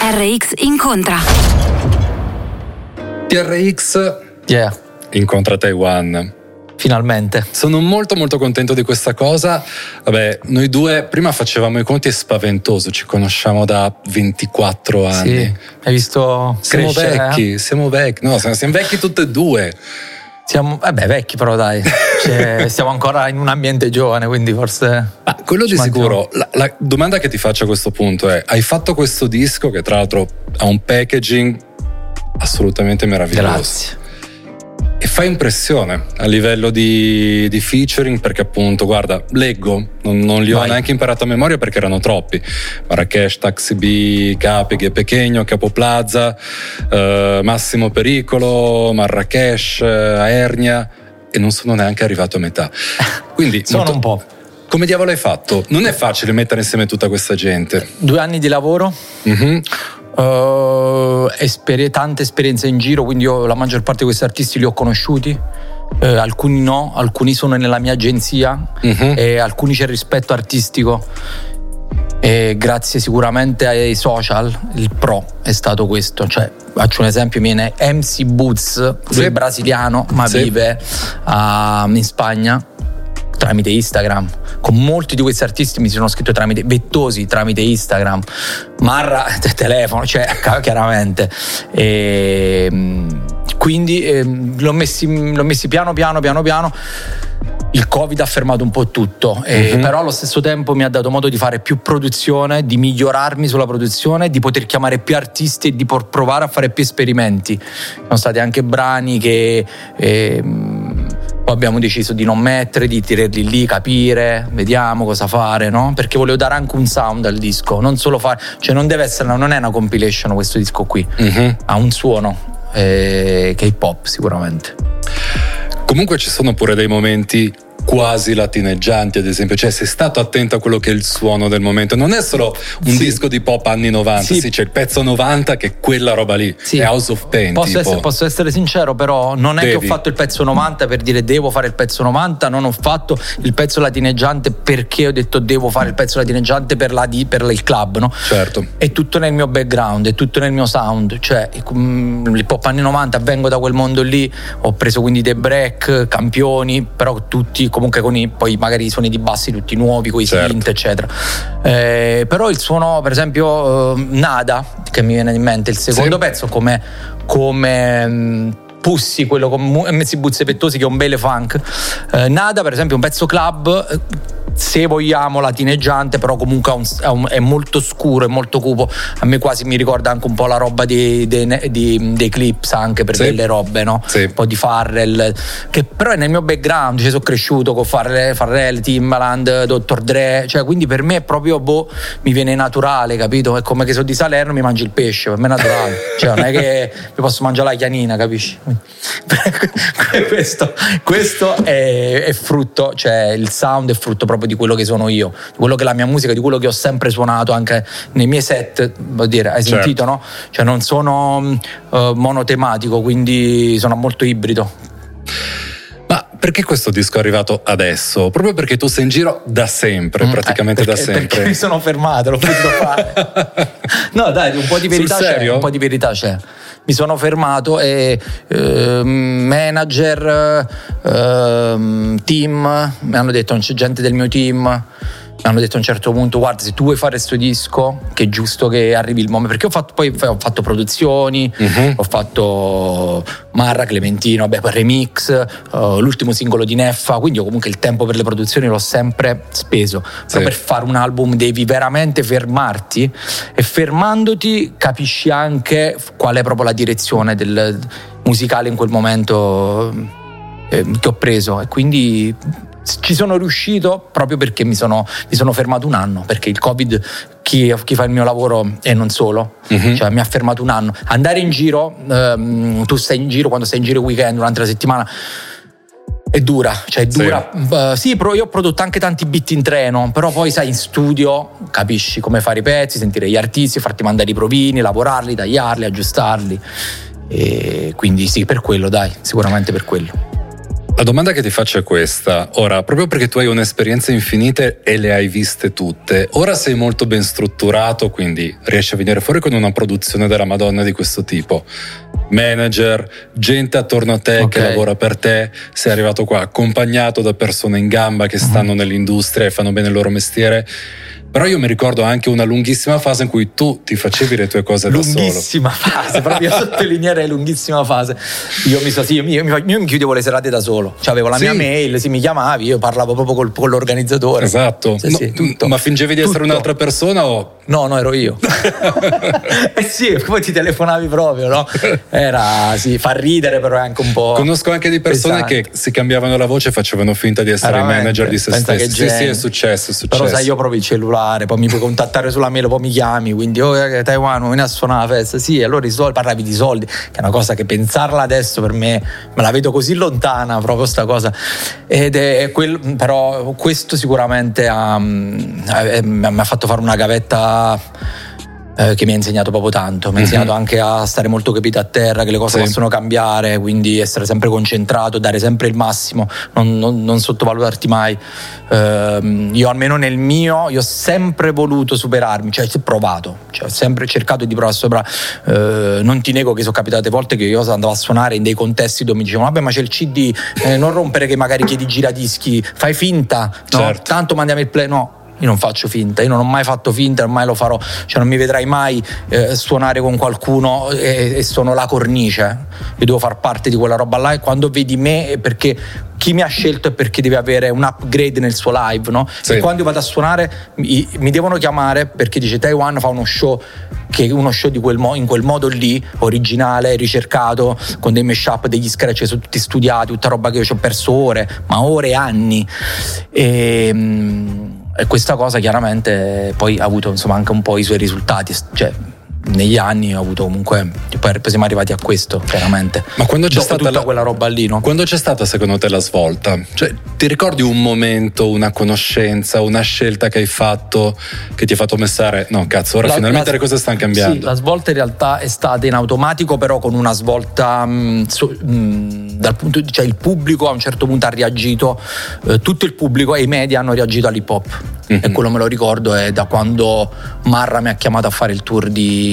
TRX incontra. TRX Yeah, incontra Taiwan. finalmente. Sono molto molto contento di questa cosa. Vabbè, noi due prima facevamo i conti, è spaventoso, ci conosciamo da 24 anni. Sì, hai visto Siamo crescere, eh? vecchi, siamo vecchi, no, siamo, siamo vecchi tutti e due. Siamo, vabbè, vecchi però dai. Cioè, stiamo ancora in un ambiente giovane, quindi forse... Ma quello di sicuro, la, la domanda che ti faccio a questo punto è: hai fatto questo disco che tra l'altro ha un packaging assolutamente meraviglioso. Grazie. E fa impressione a livello di, di featuring perché appunto, guarda, leggo, non, non li ho Vai. neanche imparato a memoria perché erano troppi. Marrakesh, Taxi B, Capeghe, Pechegno, Capo Plaza, eh, Massimo Pericolo, Marrakesh, eh, Aernia e non sono neanche arrivato a metà. Quindi Sono molto- un po'. Come diavolo hai fatto? Non è facile mettere insieme tutta questa gente. Due anni di lavoro, Mhm. Eh, esperi- tante esperienze in giro, quindi io la maggior parte di questi artisti li ho conosciuti. eh, alcuni no, alcuni sono nella mia agenzia Mhm. e alcuni c'è il rispetto artistico. E grazie sicuramente ai social, il pro è stato questo. Cioè, faccio un esempio: viene MC Boots, lui Sì. è brasiliano, ma Sì. vive a- in Spagna tramite Instagram. Con molti di questi artisti mi sono scritto tramite Vettosi tramite Instagram, Marra te- telefono, cioè chiaramente. E, mh, quindi ehm, l'ho, messi, l'ho messi piano piano piano piano. Il Covid ha fermato un po' tutto, e Mhm. però allo stesso tempo mi ha dato modo di fare più produzione, di migliorarmi sulla produzione, di poter chiamare più artisti e di por- provare a fare più esperimenti. Sono stati anche brani che ehm, poi abbiamo deciso di non mettere, di tirarli lì, capire, vediamo cosa fare, no? Perché volevo dare anche un sound al disco, non solo fare, cioè non deve essere, non è una compilation questo disco qui, Mhm. ha un suono eh, che è hip hop sicuramente. Comunque ci sono pure dei momenti quasi latineggianti, ad esempio, cioè sei stato attento a quello che è il suono del momento. Non è solo un Sì. disco di pop anni 90, sì, Sì. c'è il pezzo 90 che è quella roba lì, Sì. è House of Pain. Posso essere, posso essere sincero, però non è che Devi. ho fatto il pezzo 90 per dire devo fare il pezzo 90, non ho fatto il pezzo latineggiante perché ho detto devo fare il pezzo latineggiante per, la, per il club, no? Certo. È tutto nel mio background, è tutto nel mio sound, cioè mm, il pop anni 90 vengo da quel mondo lì, ho preso quindi dei break, campioni, però tutti comunque con i, poi magari i suoni di bassi tutti nuovi, con i Certo. synth eccetera. Eh, però il suono per esempio eh, Nada, che mi viene in mente, il secondo Sì. pezzo come, come mm, Pussy, quello con MC Buzze Pettosi che è un belle funk. Eh, Nada, per esempio, è un pezzo club. Se vogliamo latineggiante, però comunque ha un- è molto scuro, è molto cupo. A me quasi mi ricorda anche un po' la roba dei, dei- di- dei clips, anche per Sì. delle robe, no? Sì. Un po' di Farrell, che però è nel mio background, cioè sono cresciuto con Farrell, Farrell Timbaland, Dr. Dre, cioè quindi per me è proprio, boh, mi viene naturale, capito? È come che sono di Salerno mi mangi il pesce, per me è naturale, cioè non è che mi posso mangiare la chianina, capisci? questo questo è, è frutto, cioè il sound è frutto proprio di quello che sono io, di quello che è la mia musica, di quello che ho sempre suonato anche nei miei set, vuol dire, hai Certo. sentito, no? Cioè non sono eh, monotematico, quindi sono molto ibrido. Perché questo disco è arrivato adesso? Proprio perché tu sei in giro da sempre, Mm, praticamente eh, da perché- sempre. Perché mi sono fermato, l'ho potuto fare. no, dai, un po' di verità c'è. Un po' di verità c'è. Mi sono fermato e eh, manager, eh, team, mi hanno detto, c'è gente del mio team. Mi hanno detto a un certo punto: Guarda, se tu vuoi fare questo disco, che è giusto che arrivi il momento. Perché ho fatto, poi ho fatto produzioni, Mhm. ho fatto Marra, Clementino, vabbè, poi remix, eh, l'ultimo singolo di Neffa. Quindi io comunque il tempo per le produzioni l'ho sempre speso. Però Sì. per fare un album devi veramente fermarti e fermandoti capisci anche qual è proprio la direzione del musicale in quel momento eh, che ho preso e quindi ci sono riuscito proprio perché mi sono, mi sono fermato un anno perché il covid chi, chi fa il mio lavoro e non solo Mhm. cioè mi ha fermato un anno andare in giro ehm, tu stai in giro quando stai in giro il weekend durante la settimana è dura, cioè è Sì. dura. Eh, sì, però io ho prodotto anche tanti beat in treno, però poi sai in studio capisci come fare i pezzi, sentire gli artisti, farti mandare i provini, lavorarli, tagliarli, aggiustarli. E quindi sì, per quello, dai, sicuramente per quello. La domanda che ti faccio è questa. Ora, proprio perché tu hai un'esperienza infinite e le hai viste tutte, ora sei molto ben strutturato, quindi riesci a venire fuori con una produzione della Madonna di questo tipo. Manager, gente attorno a te che Ok. lavora per te, sei arrivato qua accompagnato da persone in gamba che stanno nell'industria e fanno bene il loro mestiere. Però io mi ricordo anche una lunghissima fase in cui tu ti facevi le tue cose da solo. lunghissima fase, proprio sottolineare lunghissima fase. Io mi, so- sì, io, mi- io mi, chiudevo le serate da solo, cioè, avevo la Sì. mia mail, sì, mi chiamavi, io parlavo proprio col- con l'organizzatore. Esatto. Sì, No, sì, tutto. Ma fingevi di essere Tutto. un'altra persona o No, no, ero io. eh sì, poi ti telefonavi proprio, no? Era, sì, fa ridere, però è anche un po'. Conosco anche di persone pesante. che si cambiavano la voce e facevano finta di essere Veramente? manager di se stessi. Sì, sì, è successo, è successo. Però sai, io provo il cellulare, poi mi puoi contattare sulla mail, poi mi chiami, quindi oh, eh, Taiwan, vieni a suonare la festa. Sì, allora i soldi, parlavi di soldi, che è una cosa che pensarla adesso per me me la vedo così lontana proprio sta cosa. Ed è quel, però questo sicuramente ha, mm, eh, mi ha fatto fare una gavetta eh, che mi ha insegnato proprio tanto, mi ha insegnato anche a stare molto capito a terra, che le cose Sì. possono cambiare, quindi essere sempre concentrato, dare sempre il massimo, non, non- non sottovalutarti mai. Ehm, io almeno nel mio, io ho sempre voluto superarmi, cioè ho provato, cioè, ho sempre cercato di provare sopra. Eh, non ti nego che sono capitate volte che io andavo a suonare in dei contesti dove mi dicevano vabbè ma c'è il CD, eh, non rompere che magari chiedi giradischi, fai finta, no? Certo. tanto mandiamo il play, no. Io non faccio finta, io non ho mai fatto finta, non mai lo farò, cioè non mi vedrai mai eh, suonare con qualcuno e, e sono la cornice. Io devo far parte di quella roba là e quando vedi me è perché chi mi ha scelto è perché deve avere un upgrade nel suo live, no? Sì. E quando io vado a suonare mi, mi devono chiamare perché dice Taiwan fa uno show che è uno show di quel mo- in quel modo lì, originale, ricercato, con dei mashup, degli scratch sono tutti studiati, tutta roba che io ci ho perso ore, ma ore e anni. E, mm, questa cosa chiaramente poi ha avuto insomma anche un po' i suoi risultati, cioè negli anni ho avuto comunque poi poi siamo arrivati a questo chiaramente Ma quando c'è Dopo stata tutta la- quella roba lì no? Quando c'è stata secondo te la svolta? Cioè, ti ricordi un momento, una conoscenza, una scelta che hai fatto che ti ha fatto pensare no cazzo, ora La- finalmente la- le cose stanno cambiando? Sì, la svolta in realtà è stata in automatico, però con una svolta mh, so- mh, dal punto di cioè il pubblico a un certo punto ha reagito, eh, tutto il pubblico e i media hanno reagito all'hip hop. Mhm. E quello me lo ricordo è da quando Marra mi ha chiamato a fare il tour di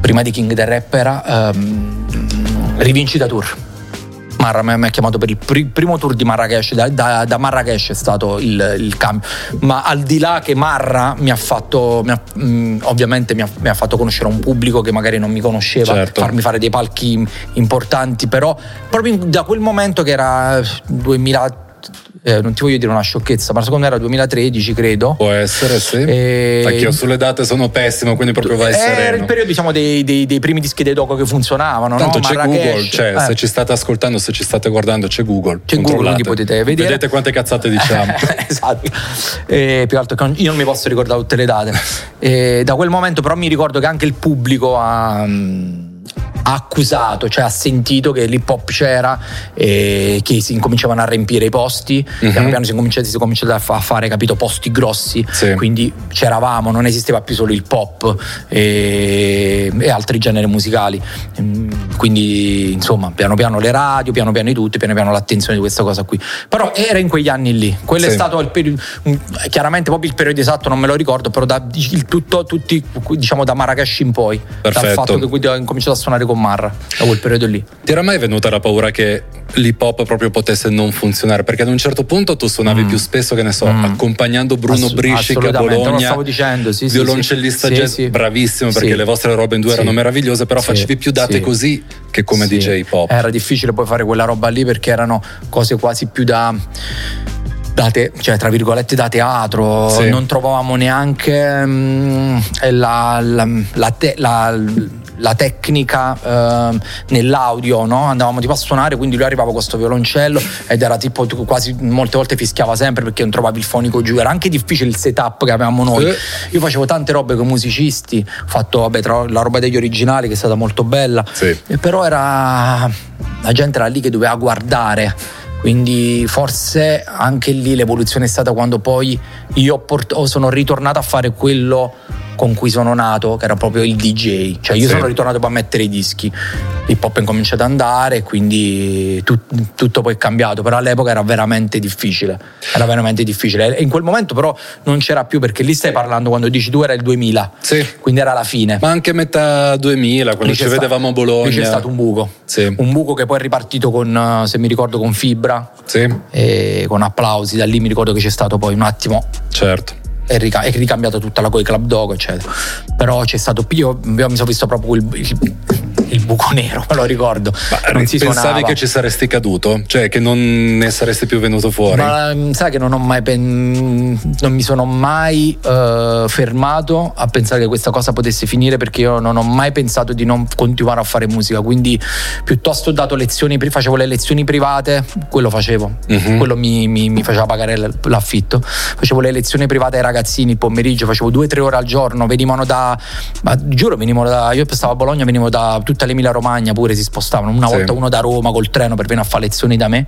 prima di King the Rapper, ehm, Rivincita Tour. Marra mi ha chiamato per il pri- primo tour di Marrakesh, da, da- da Marrakesh è stato il, il cambio, ma al di là che Marra mi ha fatto, mi ha- mh, ovviamente mi ha, mi ha fatto conoscere un pubblico che magari non mi conosceva, Certo. farmi fare dei palchi importanti, però proprio da quel momento che era eh, 2000, eh, non ti voglio dire una sciocchezza, ma secondo me era 2013 credo. Può essere, sì. E- Anche io sulle date sono pessimo, quindi proprio vai Era sereno. il periodo diciamo, dei, dei- dei primi dischi dei doco che funzionavano. Tanto no? c'è Marrakesh, Google, cioè eh. se ci state ascoltando, se ci state guardando, c'è Google. C'è Google, quindi potete vedere. Vedete quante cazzate diciamo. esatto. E più che altro che io non mi posso ricordare tutte le date. E da quel momento, però, mi ricordo che anche il pubblico ha. mm, ha accusato, cioè ha sentito che l'hip hop c'era e che si incominciavano a riempire i posti, Mhm. piano piano si incominciati, si cominciati a fa- a fare, capito, posti grossi, Sì. quindi c'eravamo, non esisteva più solo il pop e, e altri generi musicali. Mm, Quindi insomma, piano piano le radio, piano piano i tutti, piano piano l'attenzione di questa cosa qui. Però era in quegli anni lì, quello è Sì. stato il periodo, chiaramente proprio il periodo esatto non me lo ricordo, però da, il tutto, tutti, diciamo da Marrakesh in poi, dal Perfetto. fatto che quindi ho incominciato a suonare con Marra, da quel periodo lì. Ti era mai venuta la paura che l'hip hop proprio potesse non funzionare? Perché ad un certo punto tu suonavi più spesso, che ne so, Mm. accompagnando Bruno Assu- Briscic a lo Bologna. stavo dicendo, sì, sì, violoncellista sì. jazz Sì, sì. bravissimo perché Sì. le vostre robe in due Sì. erano meravigliose, però Sì. facevi più date Sì. così che come Sì. DJ hip hop. Era difficile poi fare quella roba lì perché erano cose quasi più da. da te- cioè tra virgolette da teatro Sì. non trovavamo neanche mm, la, la- la te- la- la tecnica ehm, nell'audio no? andavamo tipo a suonare quindi lui arrivava con questo violoncello ed era tipo quasi molte volte fischiava sempre perché non trovavi il fonico giù era anche difficile il setup che avevamo noi Eh. io facevo tante robe con musicisti ho fatto vabbè, tra la roba degli originali che è stata molto bella Sì. e però era la gente era lì che doveva guardare quindi forse anche lì l'evoluzione è stata quando poi io port- sono ritornato a fare quello con cui sono nato, che era proprio il DJ. Cioè io Sì. sono ritornato poi a mettere i dischi. L'hip hop è incominciato ad andare quindi tut- tutto poi è cambiato. Però all'epoca era veramente difficile. Era veramente difficile. E in quel momento però non c'era più perché lì stai parlando quando dici tu era il 2000. Sì. Quindi era la fine. Ma anche metà 2000, quando ci sta- vedevamo a Bologna. Lì c'è stato un buco. Sì. Un buco che poi è ripartito con, eh, se mi ricordo, con Fibra Sì, e con applausi. Da lì mi ricordo che c'è stato poi un attimo. certo. È, rica- è ricambiata tutta la coi Club Dog, eccetera. Però c'è stato. Io, io mi sono visto proprio il, il- il buco nero, me lo ricordo. Ma non si pensavi suonava. che ci saresti caduto? Cioè che non ne saresti più venuto fuori? Ma mm, sai che non ho mai pen- non mi sono mai eh, fermato a pensare che questa cosa potesse finire perché io non ho mai pensato di non continuare a fare musica, quindi piuttosto ho dato lezioni, facevo le lezioni private, quello facevo, Mhm. quello mi, mi- mi faceva pagare l'affitto, facevo le lezioni private ai ragazzini il pomeriggio, facevo due o tre ore al giorno, venivano da, ma giuro venivano da, io stavo a Bologna, venivo da tutta l'Emilia Romagna pure, si spostavano, una Sì. volta uno da Roma col treno per venire a fare lezioni da me.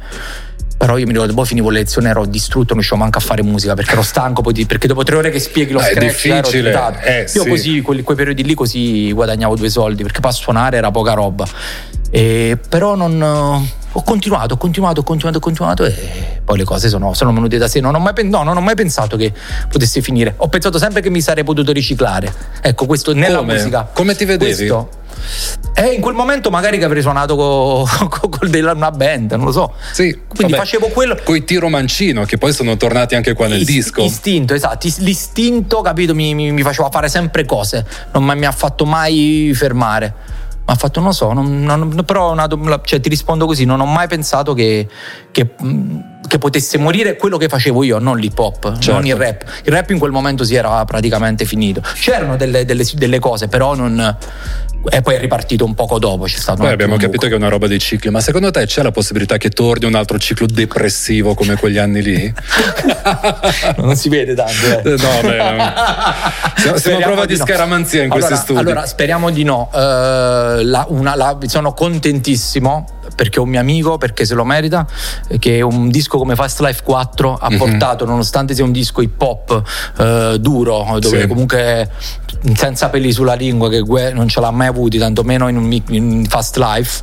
Però io mi ricordo, poi finivo le lezioni, ero distrutto, non riuscivo manco a fare musica perché ero stanco, poi perché dopo tre ore che spieghi lo Eh, scratch ero irritato. eh, Io sì. così, quelli- quei periodi lì così guadagnavo due soldi, perché poi a suonare era poca roba. E- però non... Ho continuato, ho continuato, ho continuato, ho continuato e poi le cose sono, sono venute da sé. Non ho, mai, no, non ho mai pensato che potesse finire. Ho pensato sempre che mi sarei potuto riciclare. Ecco, questo nella Come? musica. Come ti vedevi? Questo. E in quel momento magari che avrei suonato con una band, non lo so. Sì, Quindi vabbè, facevo quello. Coi tiro mancino, che poi sono tornati anche qua nel Ist- disco. Istinto, esatto. Is- L'istinto, capito, mi, mi- mi faceva fare sempre cose. Non mi ha fatto mai fermare. Ha fatto, non lo so, non- non- però una cioè, ti rispondo così, non ho mai pensato che, che, mh, che potesse morire quello che facevo io, non l'hip hop, Certo. non il rap. Il rap in quel momento si era praticamente finito. C'erano delle, delle- delle cose, però non... E poi è ripartito un poco dopo, c'è stato Poi abbiamo capito che è una roba dei cicli, ma secondo te c'è la possibilità che torni un altro ciclo depressivo come quegli anni lì? buco. non si vede tanto. eh. Eh, No, beh. Siamo- siamo a prova di no. scaramanzia in allora, questi studi. Allora, speriamo di no. Eh, la- una- la- sono contentissimo perché è un mio amico, perché se lo merita, eh, che un disco come Fast Life 4 ha Mhm. portato, nonostante sia un disco hip hop eh, duro, dove Sì. comunque senza peli sulla lingua, che non ce l'ha mai avuti, tantomeno in, un, in Fast Life,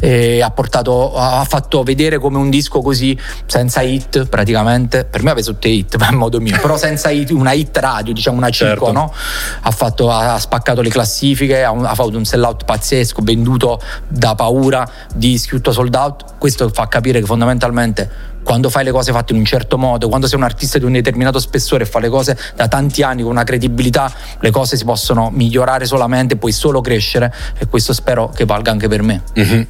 e ha portato, ha fatto vedere come un disco così, senza hit praticamente, per me aveva tutte hit, ma in modo mio, però senza hit, una hit radio, diciamo una 5, Certo. no? ha, fatto- ha spaccato le classifiche, ha, un- ha fatto un sellout pazzesco, venduto da paura, dischi tutto sold out. Questo fa capire che fondamentalmente quando fai le cose fatte in un certo modo, quando sei un artista di un determinato spessore e fai le cose da tanti anni con una credibilità, le cose si possono migliorare solamente, puoi solo crescere e questo spero che valga anche per me. Mhm.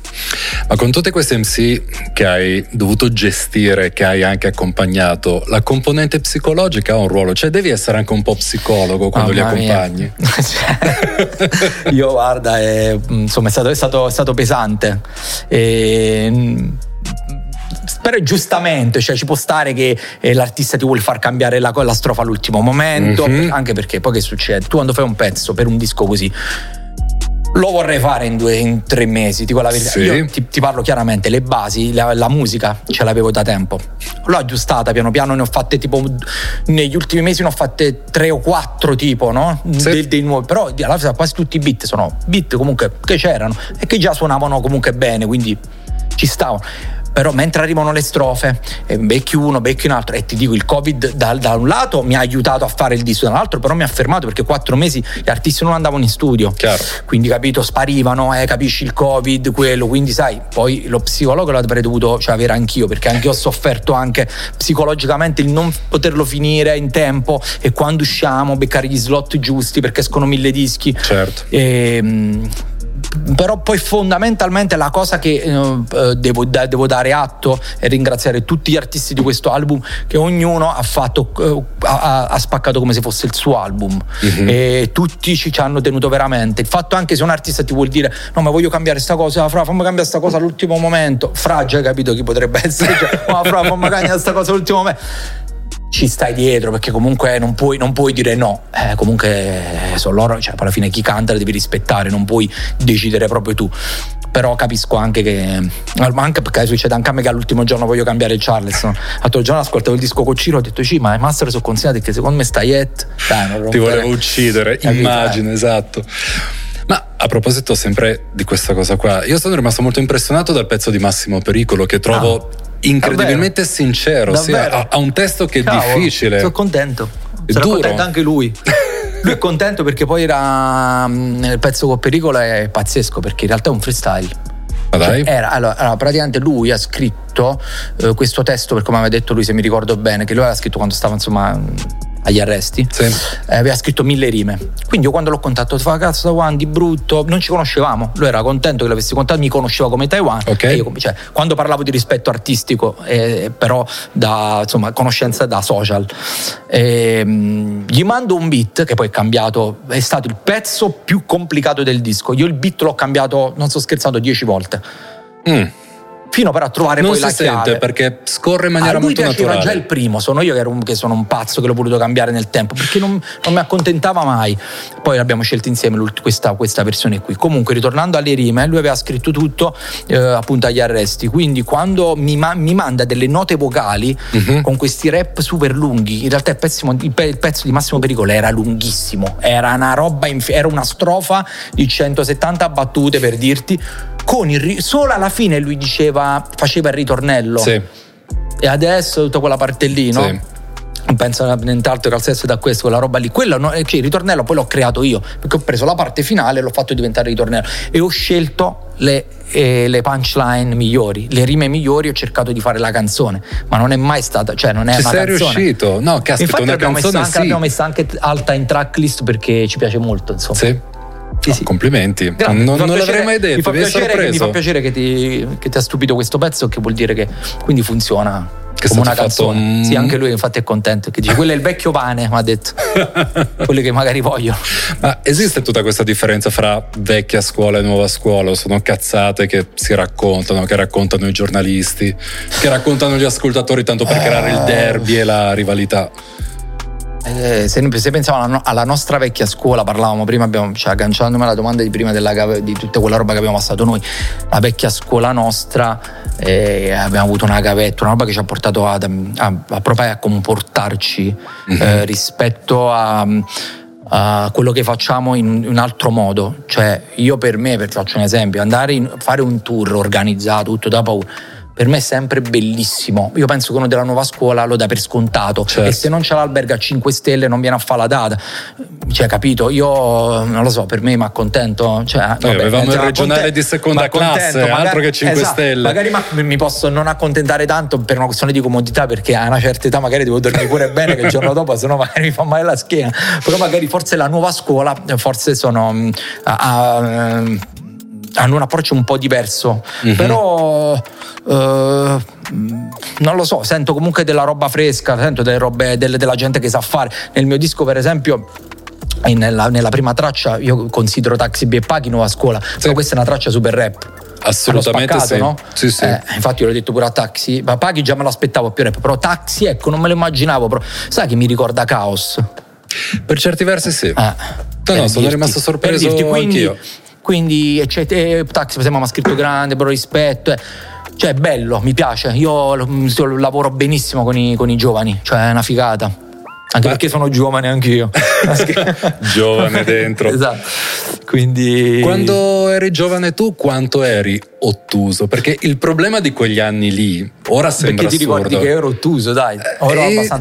Ma con tutte queste MC che hai dovuto gestire, che hai anche accompagnato, la componente psicologica ha un ruolo, cioè devi essere anche un po' psicologo quando Mamma li accompagni. Cioè, Io guarda, è, insomma, è stato, è stato- è stato pesante. E, mm, però giustamente, cioè ci può stare che eh, l'artista ti vuole far cambiare la, la strofa all'ultimo momento, Mhm. anche perché poi che succede? Tu quando fai un pezzo per un disco così, Lo vorrei fare in, due, in tre mesi, dico la verità. Sì. Io ti, ti parlo chiaramente, le basi, la, la musica ce l'avevo da tempo. L'ho aggiustata piano piano, ne ho fatte tipo negli ultimi mesi ne ho fatte tre o quattro tipo, no? Sì. Dei, dei nuovi, però alla fine quasi tutti i beat sono beat comunque che c'erano e che già suonavano comunque bene, quindi ci stavano. Però mentre arrivano le strofe, eh, becchi uno, becchi un altro, e ti dico, il Covid da, da un lato mi ha aiutato a fare il disco, dall'altro però mi ha fermato perché quattro mesi gli artisti non andavano in studio. Chiaro. Quindi capito, sparivano, eh, capisci il Covid, quello, quindi sai, poi lo psicologo l'avrei dovuto cioè, avere anch'io, perché anche io ho sofferto anche psicologicamente il non poterlo finire in tempo e quando usciamo beccare gli slot giusti perché escono mille dischi. Certo. E, mh, però poi fondamentalmente la cosa che eh, devo, da, devo, dare atto e ringraziare tutti gli artisti di questo album che ognuno ha fatto eh, ha, ha, spaccato come se fosse il suo album. Mm-hmm. e tutti ci, ci, hanno tenuto veramente. Il fatto anche se un artista ti vuol dire no ma voglio cambiare sta cosa fra fammi cambiare sta cosa all'ultimo momento. Fra già hai capito chi potrebbe essere cioè, ma fra fammi cambiare sta cosa all'ultimo momento ci stai dietro perché comunque non puoi, non puoi dire no, eh, comunque sono loro, cioè alla fine chi canta devi rispettare, non puoi decidere proprio tu. Però capisco anche che, anche perché succede anche a me che all'ultimo giorno voglio cambiare il Charleston. L'altro giorno ascoltavo il disco con Ciro ho detto sì, ma i master sono consigliati che secondo me sta Yet. Ti volevo uccidere, immagino, esatto. Ma a proposito sempre di questa cosa qua, io sono rimasto molto impressionato dal pezzo di Massimo Pericolo che trovo... Ah incredibilmente Davvero? sincero. Sì, ha, ha, un testo che è Cavolo, difficile. Sono contento. È Sarà duro. contento anche lui. lui è contento perché poi era mm, il pezzo con Pericolo è pazzesco perché in realtà è un freestyle. Cioè, era, allora, allora, praticamente lui ha scritto eh, questo testo, per come aveva detto lui, se mi ricordo bene, che lui aveva scritto quando stava insomma agli arresti, sì. eh, aveva scritto mille rime. Quindi io quando l'ho contattato, fa cazzo Taiwan di brutto, non ci conoscevamo. Lui era contento che l'avessi contattato, mi conosceva come Taiwan. Okay. Io, cioè, quando parlavo di rispetto artistico, eh, però da insomma, conoscenza da social, eh, gli mando un beat che poi è cambiato, è stato il pezzo più complicato del disco. Io il beat l'ho cambiato, non sto scherzando, dieci volte. Mm fino però a trovare non poi si la sente chiave. perché scorre in maniera a lui molto naturale. già il primo, sono io che, ero un, che, sono un pazzo che l'ho voluto cambiare nel tempo perché non, non mi accontentava mai. Poi l'abbiamo scelto insieme questa, questa, versione qui. Comunque, ritornando alle rime, lui aveva scritto tutto eh, appunto agli arresti. Quindi, quando mi, ma, mi manda delle note vocali Mhm. con questi rap super lunghi, in realtà il, pezzo, il, pe- il pezzo di Massimo Pericolo era lunghissimo, era una roba, inf- era una strofa di 170 battute per dirti. Con il ri- solo alla fine lui diceva, faceva il ritornello. Sì, E adesso tutta quella parte lì, no? sì. Non penso a nient'altro che al sesso da questo, quella roba lì. Quello, no, cioè, il ritornello poi l'ho creato io, perché ho preso la parte finale e l'ho fatto diventare ritornello. E ho scelto le, eh, le punchline migliori, le rime migliori, ho cercato di fare la canzone. Ma non è mai stata, cioè non è Ci una sei canzone. riuscito? No, caspita, Infatti una l'abbiamo messa, canzone anche, sì. l'abbiamo messa anche alta in tracklist perché ci piace molto, insomma. Sì. Oh, sì. Complimenti. Grazie, non fa non piacere- l'avrei mai detto, fa mi, hai piacere che-. Mi fa piacere che ti, che ti ha stupito questo pezzo, che vuol dire che quindi funziona Che come una canzone. un- Sì, anche lui infatti è contento. Che dice, quello è il vecchio pane, mi ha detto. Quelli che magari voglio. Ma esiste tutta questa differenza fra vecchia scuola e nuova scuola? Sono cazzate che si raccontano, che raccontano i giornalisti, che raccontano gli ascoltatori tanto per creare Eh. il derby e la rivalità. Eh, se, se pensiamo alla, alla nostra vecchia scuola, parlavamo prima, abbiamo, cioè, agganciandomi alla domanda di prima della di tutta quella roba che abbiamo passato noi, la vecchia scuola nostra, eh, abbiamo avuto una gavetta, una roba che ci ha portato ad- a, a, proprio a comportarci eh, rispetto a, a quello che facciamo in un altro modo. Cioè, io per me, per faccio un esempio, andare in, fare un tour organizzato, tutto da paura. Per me è sempre bellissimo. Io penso che uno della nuova scuola lo dà per scontato. Certo. E se non c'è l'albergo a 5 stelle non viene a fare la data. Cioè, capito? Io non lo so, per me mi accontento. Cioè, vabbè, avevamo il cioè, regionale acconte- di seconda classe, altro che 5 esatto, stelle. Magari ma- mi posso non accontentare tanto per una questione di comodità, perché a una certa età magari devo dormire pure bene che il giorno dopo, sennò magari mi fa male la schiena. Però magari forse la nuova scuola, forse sono. mm, a- a- hanno un approccio un po' diverso, Mhm. però eh, non lo so, sento comunque della roba fresca, sento delle robe delle- della gente che sa fare. Nel mio disco, per esempio. Nella, nella prima traccia io considero Taxi B e Paghi nuova scuola, però questa è una traccia super rap. Assolutamente spaccato, sì. no? Sì, sì. Eh, infatti io l'ho detto pure a Taxi, ma Paghi già me l'aspettavo più rap, però Taxi ecco non me lo immaginavo, però. sai che mi ricorda Caos? Per certi versi sì. Eh, No, no, sono dirti- rimasto sorpreso dirti, quindi, anch'io. Quindi, e c'è, e, taxi, per esempio, mi ha scritto grande, però rispetto. eh. Cioè, è bello, mi piace. Io l- lavoro benissimo con i, con i giovani, cioè è una figata. Anche Ma- perché sono giovane anch'io. Giovane dentro. esatto. Quindi. Quando eri giovane tu, quanto eri ottuso? Perché il problema di quegli anni lì, ora sembra Perché ti assurdo. ricordi che ero ottuso, dai. Ero Eh, abbastanza.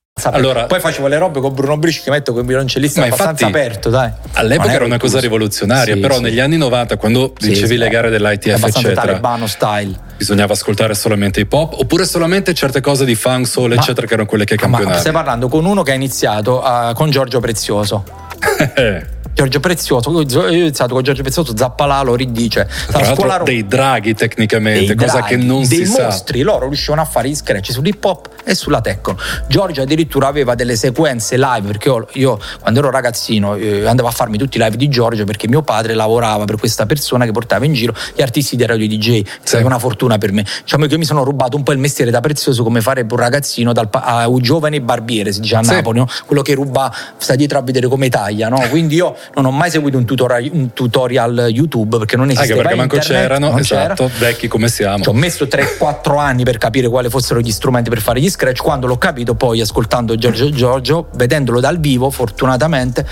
Allora- poi facevo le robe con Bruno Brisci che metto con il violoncellista Ma abbastanza infatti, aperto, dai. All'epoca era una cosa rivoluzionaria, Sì, però sì. negli anni 90, quando Sì, dicevi sì, le gare dell'ITF, eccetera, talebano style. bisognava ascoltare solamente hip hop, oppure solamente certe cose di funk, soul, Ma- eccetera, che erano quelle che Ma campionavi. stai parlando con uno che ha iniziato ah, con Giorgio Prezioso. Giorgio Prezioso, io ho iniziato con Giorgio Prezioso, Zappalà lo ridice. Tra scuola dei draghi tecnicamente, dei cosa draghi, che non dei si sa. mostri, loro riuscivano a fare gli scratch sull'hip hop e sulla techno. Giorgio addirittura aveva delle sequenze live perché io, io, quando ero ragazzino eh, andavo a farmi tutti i live di Giorgio perché mio padre lavorava per questa persona che portava in giro gli artisti dei radio DJ. È stata una fortuna per me. Diciamo che io mi sono rubato un po' il mestiere da prezioso come farebbe un ragazzino dal a un giovane barbiere, si dice a Sì. Napoli, no? quello che ruba, sta dietro a vedere come taglia. No? Quindi io non ho mai seguito un tutorial, un tutorial YouTube perché non Anche esisteva perché manco internet, c'erano, non c'era. esatto, vecchi come siamo. Ci ho messo 3-4 anni per capire quali fossero gli strumenti per fare gli scratch. Quando l'ho capito, poi ascoltando Giorgio Giorgio, vedendolo dal vivo, fortunatamente.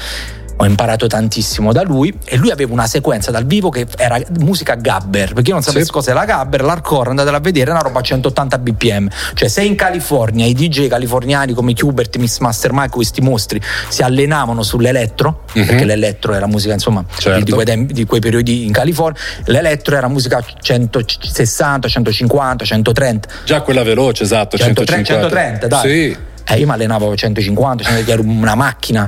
Ho imparato tantissimo da lui e lui aveva una sequenza dal vivo che era musica gabber, perché io non sapessi Sì. cos'è la gabber, l'hardcore, andatela a vedere, è una roba a 180 bpm. Cioè se in California i DJ californiani come Hubert, Miss Master Mike, questi mostri si allenavano sull'elettro, perché l'elettro era musica insomma Certo. di, quei tempi- di quei periodi in California, l'elettro era musica a 160, 150, 130. Già quella veloce, esatto, 130, 150. 130, dai. Sì. Eh, io mi allenavo a 150, 100, ero una macchina.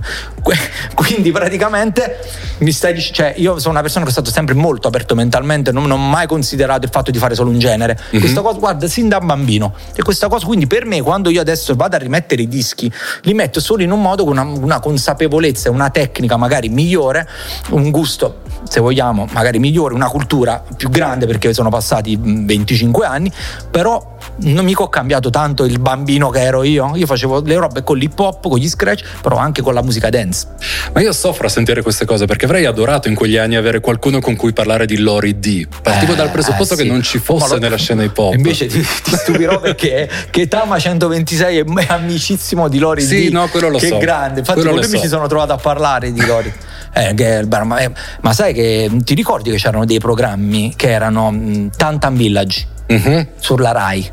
Quindi praticamente mi stai dic- cioè io sono una persona che è stato sempre molto aperto mentalmente, non, non ho mai considerato il fatto di fare solo un genere. Mhm. Questa cosa, guarda, sin da bambino. E questa cosa, quindi per me, quando io adesso vado a rimettere i dischi, li metto solo in un modo con una, una consapevolezza, una tecnica magari migliore, un gusto, se vogliamo, magari migliore, una cultura più grande perché sono passati mh, 25 anni, però non mica ho cambiato tanto il bambino che ero io. Io facevo le robe con l'hip hop, con gli scratch, però anche con la musica dance. Ma io soffro a sentire queste cose perché avrei adorato in quegli anni avere qualcuno con cui parlare di Lori D. Partivo Eh, dal presupposto eh, sì. che non ci fosse lo- nella scena hip hop. Invece ti, ti stupirò perché che Tama 126 è amicissimo di Lori Sì, D. no, quello lo che so. grande. Infatti Quello con lui mi so. ci sono trovato a parlare di Lori. Eh, ma, eh, ma sai che ti ricordi che c'erano dei programmi che erano mh, Tantan Village Mhm. sulla Rai?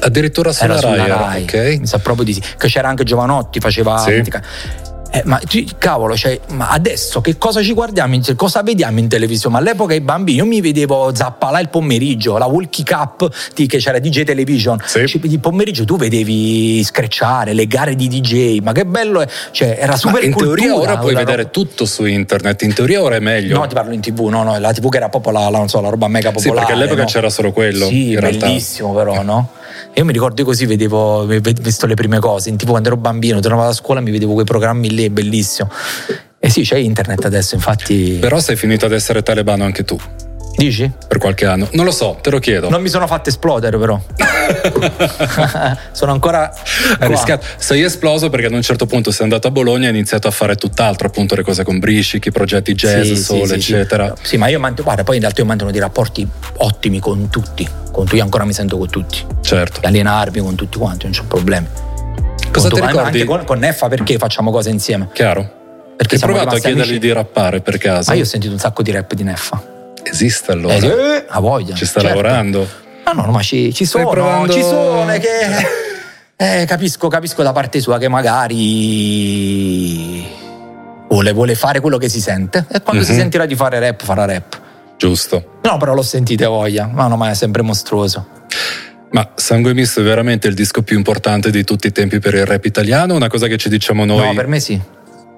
Addirittura sulla era sulla Rai, Rai, ok? mi sa proprio di sì. Che c'era anche Giovanotti, faceva. Sì. Eh, ma cavolo, cioè, ma adesso che cosa ci guardiamo? in- cosa vediamo in televisione? Ma all'epoca i bambini, io mi vedevo Zappalà il pomeriggio, la Walkie Cup di- che c'era DJ Television. Sì. Ci- Il pomeriggio tu vedevi screcciare, le gare di DJ, ma che bello è. Cioè, era Ma super in teoria ora puoi vedere roba. tutto su internet, in teoria ora è meglio. No, ti parlo in tv, no, no, la tv che era proprio la, la- non so, la roba mega Sì, popolare. perché all'epoca no? c'era solo quello, Sì, in realtà. bellissimo però, no? Io mi ricordo così, vedevo, ve- visto le prime cose, tipo quando ero bambino, tornavo da scuola mi vedevo quei programmi lì, bellissimo. E sì, c'è internet adesso, infatti... Però sei finito ad essere talebano anche tu, Dici? per qualche anno. Non lo so, te lo chiedo. Non mi sono fatto esplodere però. sono ancora... Rischiato. Sei esploso perché ad un certo punto sei andato a Bologna e hai iniziato a fare tutt'altro, appunto le cose con Briscic, i progetti jazz, Sì, sì, soul, sì, sì. eccetera. Sì, ma io mantengo, guarda, poi in realtà io mantengo dei rapporti ottimi con tutti. Con tu io ancora mi sento con tutti. Certo. Allenarmi con tutti quanti, non c'ho problemi. Cosa Con ti tu- ricordi? Anche con, con Neffa perché facciamo cose insieme? Chiaro. Perché Hai provato a chiedergli amici. di rappare per caso? Ma io ho sentito un sacco di rap di Neffa. Esiste allora? Eh, eh, a voglia. Ci sta certo. lavorando? No, no, no, ma ci, ci sono, provando- ci sono, che... Eh, capisco, capisco da parte sua che magari vuole, vuole fare quello che si sente e quando si Mhm. sentirà di fare rap farà rap. Giusto. No, però l'ho sentito a voglia, ma no, ma è sempre mostruoso. Ma Sangue Misto è veramente il disco più importante di tutti i tempi per il rap italiano? Una cosa che ci diciamo noi No, per me sì.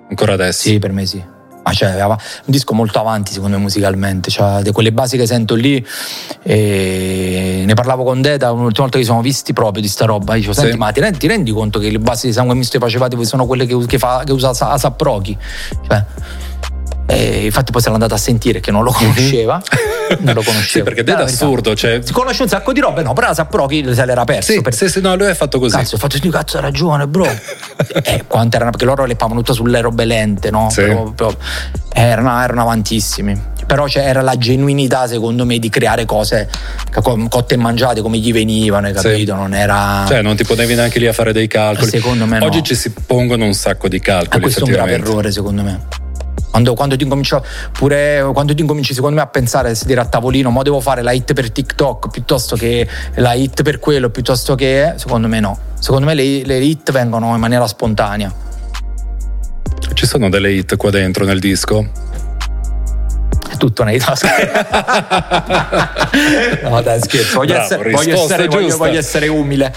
ancora adesso? Sì, per me sì. Ma cioè, un disco molto avanti secondo me musicalmente, cioè de- quelle basi che sento lì, e ne parlavo con Deta l'ultima volta che siamo visti proprio di sta roba, dicevo, Sì. senti ma ti rendi, ti rendi conto che le basi di sangue misto che facevate sono quelle che, che, fa, che usa Sa- Asap Rocky? Cioè, e infatti poi se l'è andata a sentire che non lo conosceva, non lo conosceva. Mhm. Sì, perché è assurdo, cioè... Si conosce un sacco di robe, no, però Asap Rocky se l'era perso. Sì, per- sì, sì, no, lui ha fatto così. Cazzo, ho fatto sti cazzo, hai ragione, bro. eh, quanto erano, perché loro le pavano tutto sulle robe lente, no? Sì. Però- però- erano, erano avantissimi. Però c'era la genuinità, secondo me, di creare cose co- cotte e mangiate come gli venivano, hai Sì. capito? Non era. Cioè, non ti ponevi neanche lì a fare dei calcoli. Secondo me no. Oggi ci si pongono un sacco di Eh, calcoli, questo è un grave errore, secondo me. Quando, quando ti incominci a- pure quando ti incominci secondo me a pensare a sedere a tavolino mo devo fare la hit per TikTok piuttosto che la hit per quello piuttosto che secondo me no secondo me le, le hit vengono in maniera spontanea Ci sono delle hit qua dentro nel disco? È tutto nei tasche. no, dai, scherzo. Voglio, Bravo, essere, voglio, essere, voglio- voglio essere umile.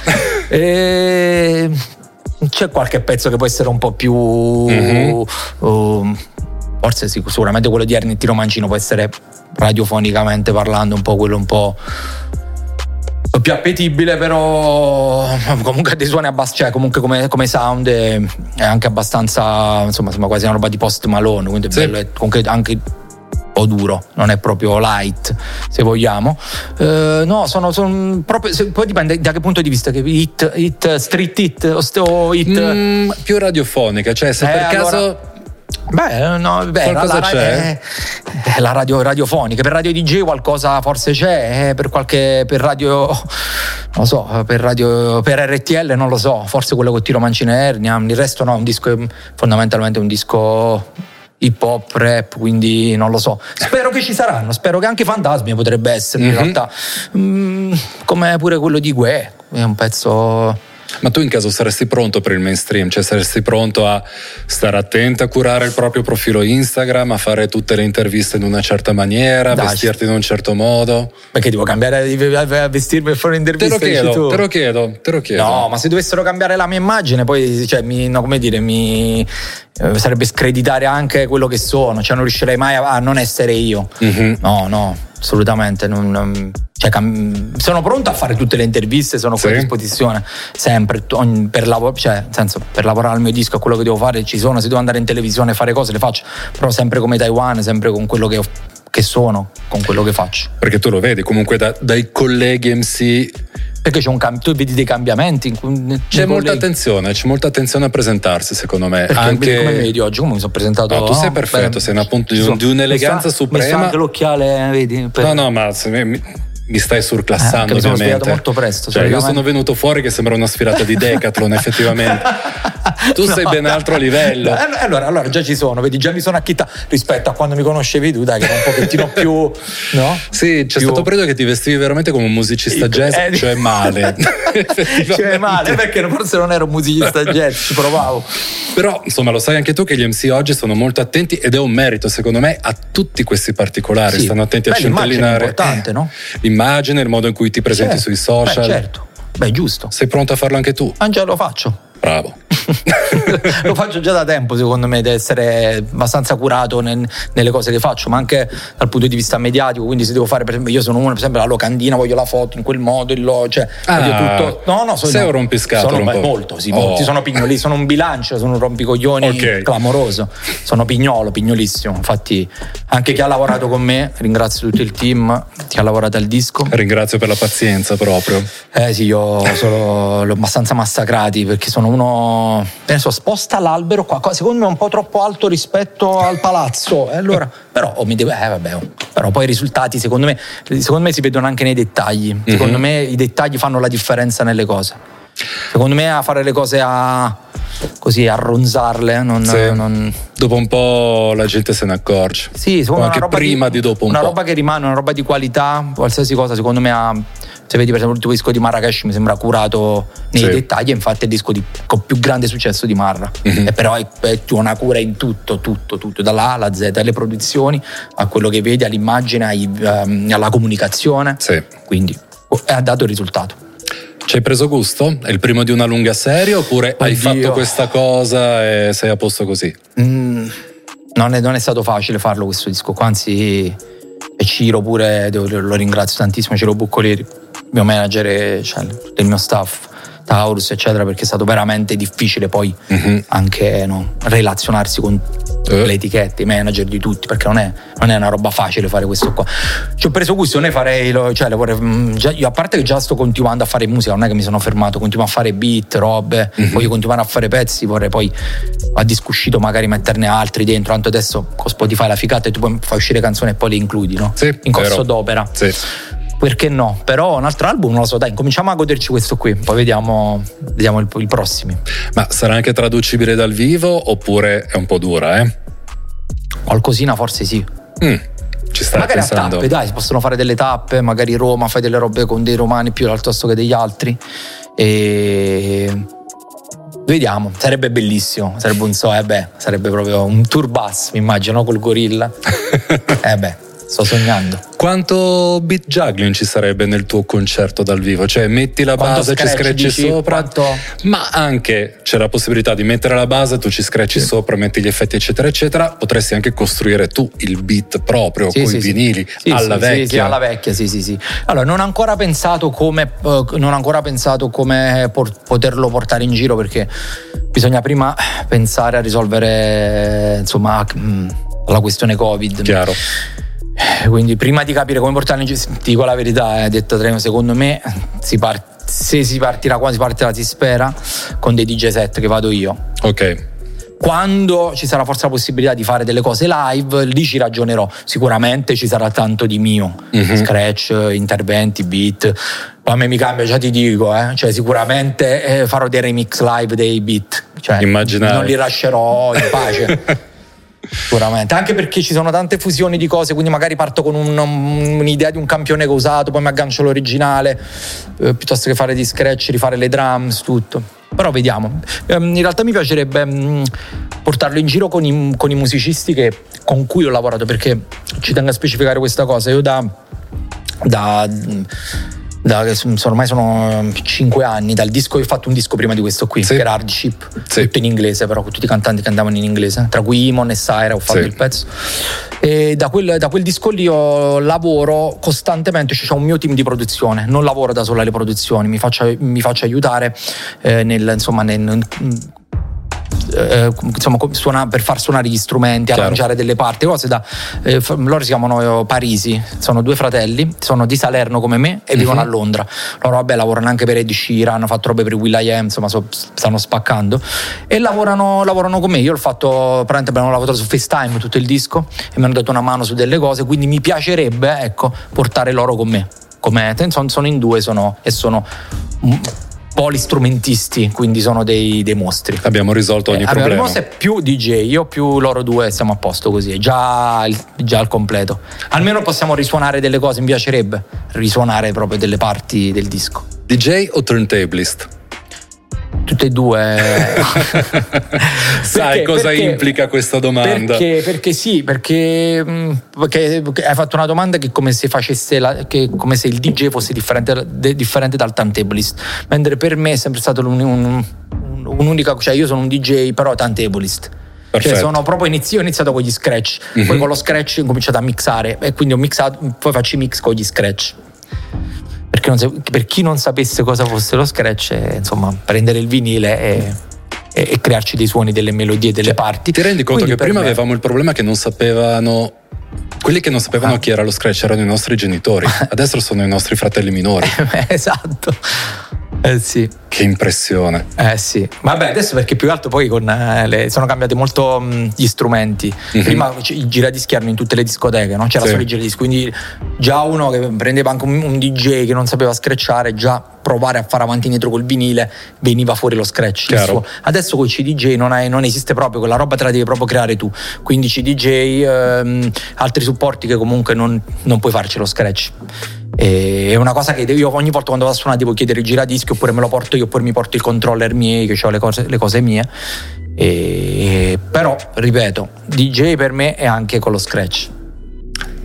E... C'è qualche pezzo che può essere un po' più. Mhm. um, forse sì, sicuramente quello di Ernetti Romancino può essere radiofonicamente parlando un po' quello un po'. più appetibile, però comunque ha dei suoni abbastanza, cioè comunque come, come sound è, è anche abbastanza, insomma, sembra quasi una roba di post Malone, quindi è Sì. bello, è comunque anche un po' duro, non è proprio light, se vogliamo. Eh, no, sono, sono proprio, se- poi dipende da che punto di vista, che hit, hit street hit o o hit... Mm, più radiofonica, cioè se Eh, per allora- caso Beh, no, beh, Qualcosa la, la, c'è? eh, la radio radiofonica, per radio DJ qualcosa forse c'è, eh, per qualche per radio non lo so, per radio per RTL non lo so, forse quello con Tiro Mancina e Ernia, il resto no, un disco è fondamentalmente un disco hip hop, rap, quindi non lo so. Spero che ci saranno, spero che anche Fantasmi potrebbe essere in Mhm. realtà. Mm, come pure quello di Gue, è un pezzo Ma tu in caso saresti pronto per il mainstream? Cioè saresti pronto a stare attento a curare il proprio profilo Instagram, a fare tutte le interviste in una certa maniera, a vestirti in un certo modo? perché devo cambiare a vestirmi e fare Te un'intervista lo dici chiedo, te lo chiedo, te lo chiedo. No, ma se dovessero cambiare la mia immagine, poi cioè, mi, no, come dire, mi eh, sarebbe screditare anche quello che sono, cioè non riuscirei mai a, a non essere io. Mhm. No, no, assolutamente. non- non- cioè, sono pronto a fare tutte le interviste, sono qui Sì. a disposizione sempre per, lav- cioè, senso, per lavorare al mio disco, a quello che devo fare, ci sono. Se devo andare in televisione e fare cose, le faccio, però sempre come Taiwan, sempre con quello che, ho- che sono, con quello che faccio. Perché tu lo vedi comunque da- dai colleghi MC Perché c'è un cam- tu vedi dei cambiamenti. in cui- c'è molta attenzione, c'è molta attenzione a presentarsi secondo me. Perché anche... come vedi oggi, come mi sono presentato. No, tu sei perfetto, sei appunto di un- di un'eleganza mi suprema. Mi anche l'occhiale, vedi? per- No, no, ma mi, mi- stai Eh, surclassando sono ovviamente. svegliato molto presto, Cioè, io solitamente. sono venuto fuori che sembra una sfilata di Decathlon, effettivamente. tu sei ben altro livello. Eh, allora, allora, già ci sono, vedi, già mi sono acchittato rispetto a quando mi conoscevi tu, dai, che era un pochettino più. No? Sì, c'è più... stato un periodo che ti vestivi veramente come un musicista jazz, eh, cioè male. cioè male, perché forse non ero un musicista jazz, ci provavo. Però, insomma, lo sai anche tu che gli MC oggi sono molto attenti ed è un merito, secondo me, a tutti questi particolari. Sì. Stanno attenti Beh, a centellinare. È importante, no? L'immagine, il modo in cui ti presenti certo. sui social. Beh, certo. Beh, giusto. Sei pronto a farlo anche tu? Angelo, lo faccio. Bravo. lo faccio già da tempo, secondo me, di essere abbastanza curato nel, nelle cose che faccio, ma anche dal punto di vista mediatico. Quindi, se devo fare, per esempio, io sono uno, per esempio, la locandina, voglio la foto in quel modo, il lo, cioè, ah, tutto. No, no, sono, sei un rompiscatole. Sono, un molto, sì, oh. molti sono pignoli, sono un bilancio, sono un rompicoglioni okay. clamoroso. Sono pignolo, pignolissimo. Infatti, anche chi ha lavorato con me, ringrazio tutto il team, chi ha lavorato al disco. Ringrazio per la pazienza proprio. Eh sì, io sono, l'ho abbastanza massacrati perché sono uno penso sposta l'albero qua, secondo me è un po' troppo alto rispetto al palazzo. E allora, però, oh, mi devo, eh, vabbè, oh. però poi i risultati secondo me, secondo me si vedono anche nei dettagli. Secondo mm-hmm. me i dettagli fanno la differenza nelle cose. Secondo me a fare le cose a così a ronzarle non, sì. non... dopo un po' la gente se ne accorge sì, o anche prima di, di, dopo un una po' una roba che rimane una roba di qualità qualsiasi cosa secondo me ha se vedi per esempio l'ultimo disco di Marrakesh mi sembra curato nei sì. dettagli infatti è il disco di, con più grande successo di Marra mm-hmm. e però è, è una cura in tutto tutto tutto dalla A alla Z dalle produzioni a quello che vedi all'immagine ai, um, alla comunicazione sì. quindi oh, ha dato il risultato ci hai preso gusto? È il primo di una lunga serie oppure Oddio. hai fatto questa cosa e sei a posto così? Mm, non, è, non, è, stato facile farlo questo disco, anzi e Ciro pure, lo ringrazio tantissimo, Ciro Buccoleri, il mio manager, cioè, il mio staff Taurus, eccetera, perché è stato veramente difficile poi uh-huh. anche no, relazionarsi con uh. le etichette, i manager di tutti, perché non è, non è, una roba facile fare questo qua. Ci ho preso gusto, ne farei, cioè, vorrei, mm, già, io, a parte che già sto continuando a fare musica, non è che mi sono fermato, continuo a fare beat, robe, uh-huh. voglio continuare a fare pezzi, vorrei poi a discuscito magari metterne altri dentro, tanto adesso con Spotify la ficata e tu poi fai uscire canzoni e poi le includi, no? Sì, In corso vero. d'opera. Sì perché no? Però un altro album non lo so, dai, cominciamo a goderci questo qui, poi vediamo, vediamo il, il prossimo. Ma sarà anche traducibile dal vivo oppure è un po' dura, eh? Qualcosina forse sì. Mm. Ci sta magari pensando. a tappe, dai, si possono fare delle tappe, magari Roma fai delle robe con dei romani più altosto che degli altri. E Vediamo, sarebbe bellissimo, sarebbe un so, eh beh, sarebbe proprio un tour bus, mi immagino, col gorilla. eh beh, Sto sognando. Quanto beat juggling ci sarebbe nel tuo concerto dal vivo? Cioè, metti la quanto base, ci screcci sopra. Quanto... Ma anche c'è la possibilità di mettere la base, tu ci screcci sì. sopra, metti gli effetti, eccetera, eccetera. Potresti anche costruire tu il beat proprio sì, con sì, i vinili alla vecchia. Sì, alla vecchia, sì, sì, sì. Allora, non ho ancora pensato come, non ho ancora pensato come por- poterlo portare in giro perché bisogna prima pensare a risolvere, insomma, mm, la questione Covid. Chiaro. Eh, quindi prima di capire come portarlo in giro, ti dico la verità, eh, detto Treno, secondo me si part- se si partirà, quando si partirà si spera, con dei DJ set che vado io. Ok. Quando ci sarà forse la possibilità di fare delle cose live, lì ci ragionerò. Sicuramente ci sarà tanto di mio, mm-hmm. scratch, interventi, beat. Poi a me mi cambia, già ti dico, eh? cioè, sicuramente eh, farò dei remix live dei beat. Cioè, Immaginare. Non li lascerò in pace. Sicuramente, anche perché ci sono tante fusioni di cose, quindi magari parto con un, un'idea di un campione che ho usato, poi mi aggancio l'originale, eh, piuttosto che fare di scratch, rifare le drums, tutto. Però vediamo. Um, in realtà mi piacerebbe um, portarlo in giro con i, con i musicisti che, con cui ho lavorato, perché ci tengo a specificare questa cosa. Io da, da da, ormai sono 5 anni dal disco, ho fatto un disco prima di questo qui, sì. che era Hardship, sì. tutto in inglese però, con tutti i cantanti che andavano in inglese, tra cui Imon e Saira ho fatto sì. il pezzo. E da quel, da quel, disco lì io lavoro costantemente, cioè c'è un mio team di produzione, non lavoro da solo alle produzioni, mi faccio, mi faccio aiutare eh, nel, insomma, nel, eh, insomma, suona, per far suonare gli strumenti, Chiaro. arrangiare delle parti, cose da. Eh, loro si chiamano eh, Parisi, sono due fratelli, sono di Salerno come me e uh-huh. vivono a Londra. Loro, vabbè, lavorano anche per Ed Sheeran, hanno fatto robe per Will.i.am, insomma, so, stanno spaccando. E lavorano, lavorano con me. Io ho fatto, praticamente abbiamo lavorato su FaceTime tutto il disco e mi hanno dato una mano su delle cose, quindi mi piacerebbe, ecco, portare loro con me. Come, sono in due sono, e sono polistrumentisti, quindi sono dei, dei mostri. Abbiamo risolto ogni Eh, problema. Abbiamo è più DJ, io più loro due siamo a posto così, è già, già al completo. Almeno possiamo risuonare delle cose, mi piacerebbe risuonare proprio delle parti del disco. DJ o turntablist? Tutte e due. Sai Perché- cosa perché- implica questa domanda? Perché, perché sì, perché, perché hai fatto una domanda che è come se facesse la- che come se il DJ fosse differente, differente dal turntablist. Mentre per me è sempre stato un, un- un- un'unica, cioè io sono un DJ però turntablist. Cioè sono proprio inizi- io ho iniziato con gli scratch, Mhm. poi con lo scratch ho cominciato a mixare e quindi ho mixato, poi faccio i mix con gli scratch. Perché non sa- per chi non sapesse cosa fosse lo scratch, è, insomma, prendere il vinile e, e- crearci dei suoni, delle melodie, delle parti. Ti rendi conto Quindi che prima me- avevamo il problema che non sapevano. Quelli che non sapevano Ah. chi era lo scratch erano i nostri genitori, adesso sono i nostri fratelli minori. esatto. Eh sì, che impressione. eh sì. Vabbè, adesso perché più che altro poi con, eh, le- sono cambiati molto mh, gli strumenti. Mhm. Prima i giradischi erano in tutte le discoteche, no? c'era Sì. solo il giradischi, quindi già uno che prendeva anche un, un DJ che non sapeva scratchare, già provare a fare avanti e indietro col vinile, veniva fuori lo scratch. Adesso con i CDJ non, hai- non esiste proprio, quella roba te la devi proprio creare tu. Quindi CDJ, ehm, altri supporti che comunque non, non puoi farci lo scratch. E è una cosa che io ogni volta quando vado a suonare devo chiedere il giradischi oppure me lo porto io oppure mi porto il controller miei che ho le cose, le cose mie E- però ripeto DJ per me è anche con lo scratch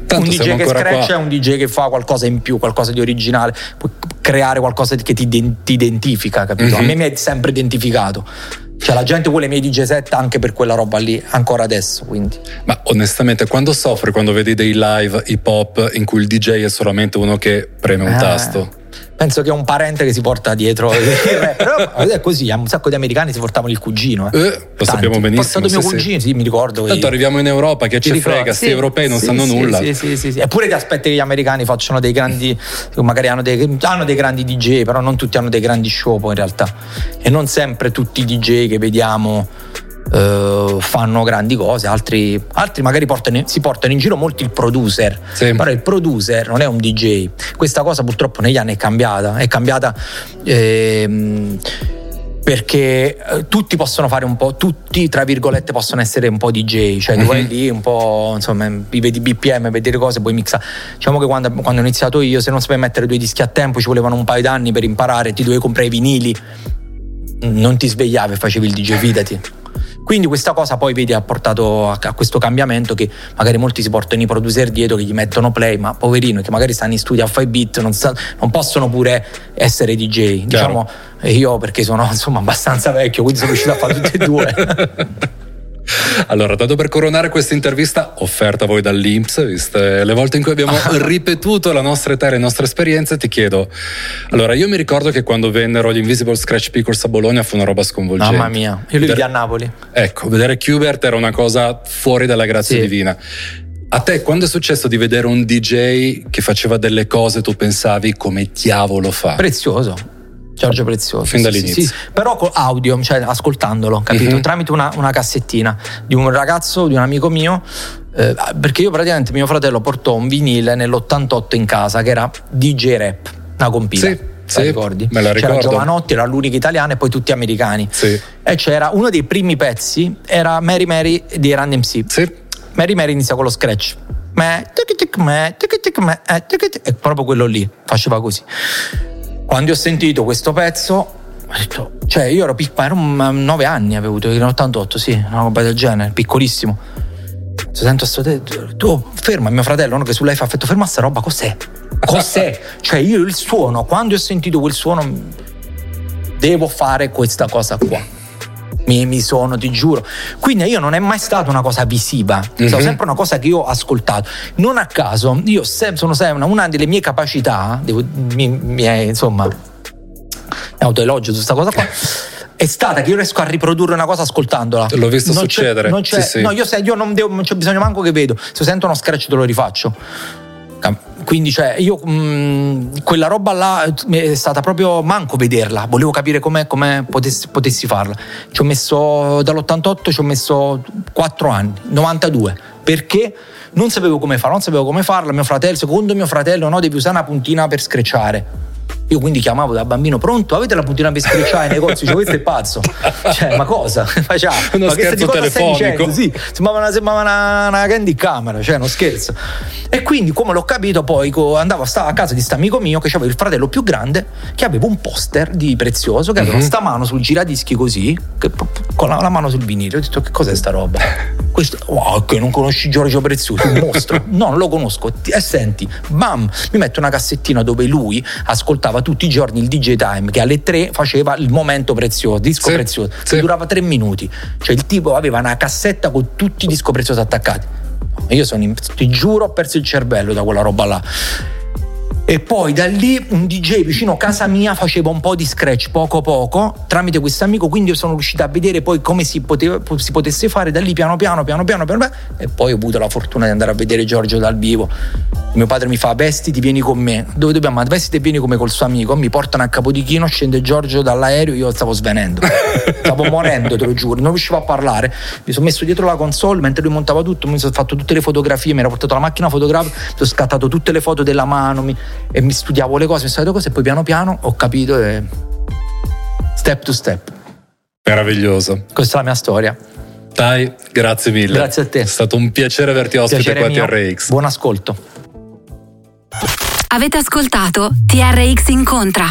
Tanto un DJ che scratch qua. è un DJ che fa qualcosa in più, qualcosa di originale, puoi creare qualcosa che ti, ti identifica, capito? Mhm. A me mi è sempre identificato. Cioè la gente vuole i miei DJ set anche per quella roba lì, ancora adesso, quindi. Ma onestamente, quando soffri quando vedi dei live hip hop in cui il DJ è solamente uno che preme un Eh, tasto? Penso che è un parente che si porta dietro il. Però è così, un sacco di americani si portavano il cugino. Eh. Eh, lo sappiamo Tanti. benissimo. Ho portato mio cugino, sì, mi ricordo. Tanto arriviamo in Europa, che ci frega, sti Sì, europei non sì, sanno sì, nulla. Sì, sì, sì, sì. Eppure ti aspetti che gli americani facciano dei grandi, magari hanno dei, hanno dei grandi DJ, però non tutti hanno dei grandi show poi in realtà. E non sempre tutti i DJ che vediamo eh, fanno grandi cose, altri, altri magari portano- si portano in giro molti il producer. Sì. Però il producer non è un DJ. Questa cosa purtroppo negli anni è cambiata. È cambiata. ehm, perché eh, tutti possono fare un po', tutti tra virgolette possono essere un po' DJ, cioè tu vai Mhm. lì un po', insomma, vedi BPM, vedi le cose, poi mixa. Diciamo che quando, quando ho iniziato io, se non sapevi mettere due dischi a tempo, ci volevano un paio d'anni per imparare, ti dovevi comprare i vinili, non ti svegliavi e facevi il DJ, fidati. Quindi questa cosa poi vedi ha portato a, a questo cambiamento che magari molti si portano i producer dietro che gli mettono play, ma poverino che magari stanno in studio a fare beat, non, sa- non possono pure essere DJ. Diciamo e io perché sono insomma abbastanza vecchio, quindi sono riuscito a fare tutte e due. Allora, dato per coronare questa intervista offerta a voi dall'Inps, viste le volte in cui abbiamo ripetuto la nostra età e le nostre esperienze, ti chiedo. Allora, io mi ricordo che quando vennero gli Invisible Scratch Pickles a Bologna fu una roba sconvolgente. Mamma mia, io li vidi a Napoli. Ecco, vedere Qbert era una cosa fuori dalla grazia Sì. divina. A te, quando è successo di vedere un DJ che faceva delle cose, tu pensavi come diavolo fa? Prezioso. Giorgio Prezioso. Fin sì, dall'inizio. sì, sì. Però con audio, cioè ascoltandolo, capito? Mhm. Tramite una, una cassettina di un ragazzo, di un amico mio. eh, perché io praticamente mio fratello portò un vinile nell'88 in casa che era DJ Rap, una compila. Sì, sì, ricordi? me la C'era ricordo. Giovanotti, era l'unica italiana e poi tutti americani. Sì. E c'era uno dei primi pezzi, era Mary Mary di Run MC. Sì. Mary Mary inizia con lo scratch. Me, tic tic me, tic tic me, eh, tic tic, è proprio quello lì, faceva così. Quando ho sentito questo pezzo, detto, cioè io ero piccolo, ero un- nove anni, avevo avuto, in 88, sì, una roba del genere, piccolissimo. Se sento sto te- tu ferma mio fratello no, che su lei fa affetto ferma sta roba cos'è? Cos'è? Cioè io il suono quando ho sentito quel suono devo fare questa cosa qua mi, mi sono, ti giuro. Quindi io non è mai stata una cosa visiva, è Mhm. sempre una cosa che io ho ascoltato. Non a caso, io sem- sono sempre una, una delle mie capacità, devo, mi, mi è, insomma, autoelogio su questa cosa qua. È stata che io riesco a riprodurre una cosa ascoltandola. L'ho visto Non c'è- succedere. non c'è- Sì, sì. No, io se- io non, devo- non c'è bisogno manco che vedo. Se sento uno scratch te lo rifaccio. Quindi, cioè, io mh, quella roba là è stata proprio manco vederla, volevo capire come potessi, potessi farla. Ci ho messo dall'88 ci ho messo 4 anni, 92, perché non sapevo come farla, non sapevo come farla. Mio fratello, secondo mio fratello, no, devi usare una puntina per screcciare. Io quindi chiamavo da bambino, pronto, avete la puntina per scricciare ai negozi? Cioè, questo è pazzo. Cioè, ma cosa? Ma, cioè, Uno ma che scherzo telefonico. Sì, sembrava una, sembrava una, una candy camera, cioè, uno scherzo. E quindi, come l'ho capito, poi andavo a, sta- a casa di sta amico mio che aveva il fratello più grande, che aveva un poster di prezioso, che aveva Mhm. sta mano sul giradischi così, che- con la, la mano sul vinile. Ho detto, che cos'è sta roba? Questo, wow, che non conosci Giorgio Prezioso, un mostro. no, non lo conosco. E senti, bam, mi mette una cassettina dove lui ascoltava tutti i giorni il DJ Time, che alle 3 faceva il momento prezioso, disco Sì, prezioso, sì. che durava tre minuti. Cioè il tipo aveva una cassetta con tutti i disco preziosi attaccati. Io sono, in- ti giuro, ho perso il cervello da quella roba là. E poi da lì un DJ vicino a casa mia faceva un po' di scratch poco poco tramite questo amico, quindi io sono riuscito a vedere poi come si, poteva- si potesse fare da lì piano piano, piano piano, piano piano, e poi ho avuto la fortuna di andare a vedere Giorgio dal vivo. Mio padre mi fa vestiti, vieni con me. Dove dobbiamo andare? Vestiti e vieni come col suo amico. Mi portano a Capodichino, scende Giorgio dall'aereo, io stavo svenendo. stavo morendo, te lo giuro, non riuscivo a parlare. Mi sono messo dietro la console mentre lui montava tutto, mi sono fatto tutte le fotografie, mi ero portato la macchina fotografica, mi sono scattato tutte le foto della mano mi- e mi studiavo le cose, mi studiavo le cose e poi piano piano ho capito e step to step. Meraviglioso. Questa è la mia storia. Dai, grazie mille. Grazie a te. È stato un piacere averti ospite Piacere qua a. TRX. Buon ascolto. Avete ascoltato TRX Incontra.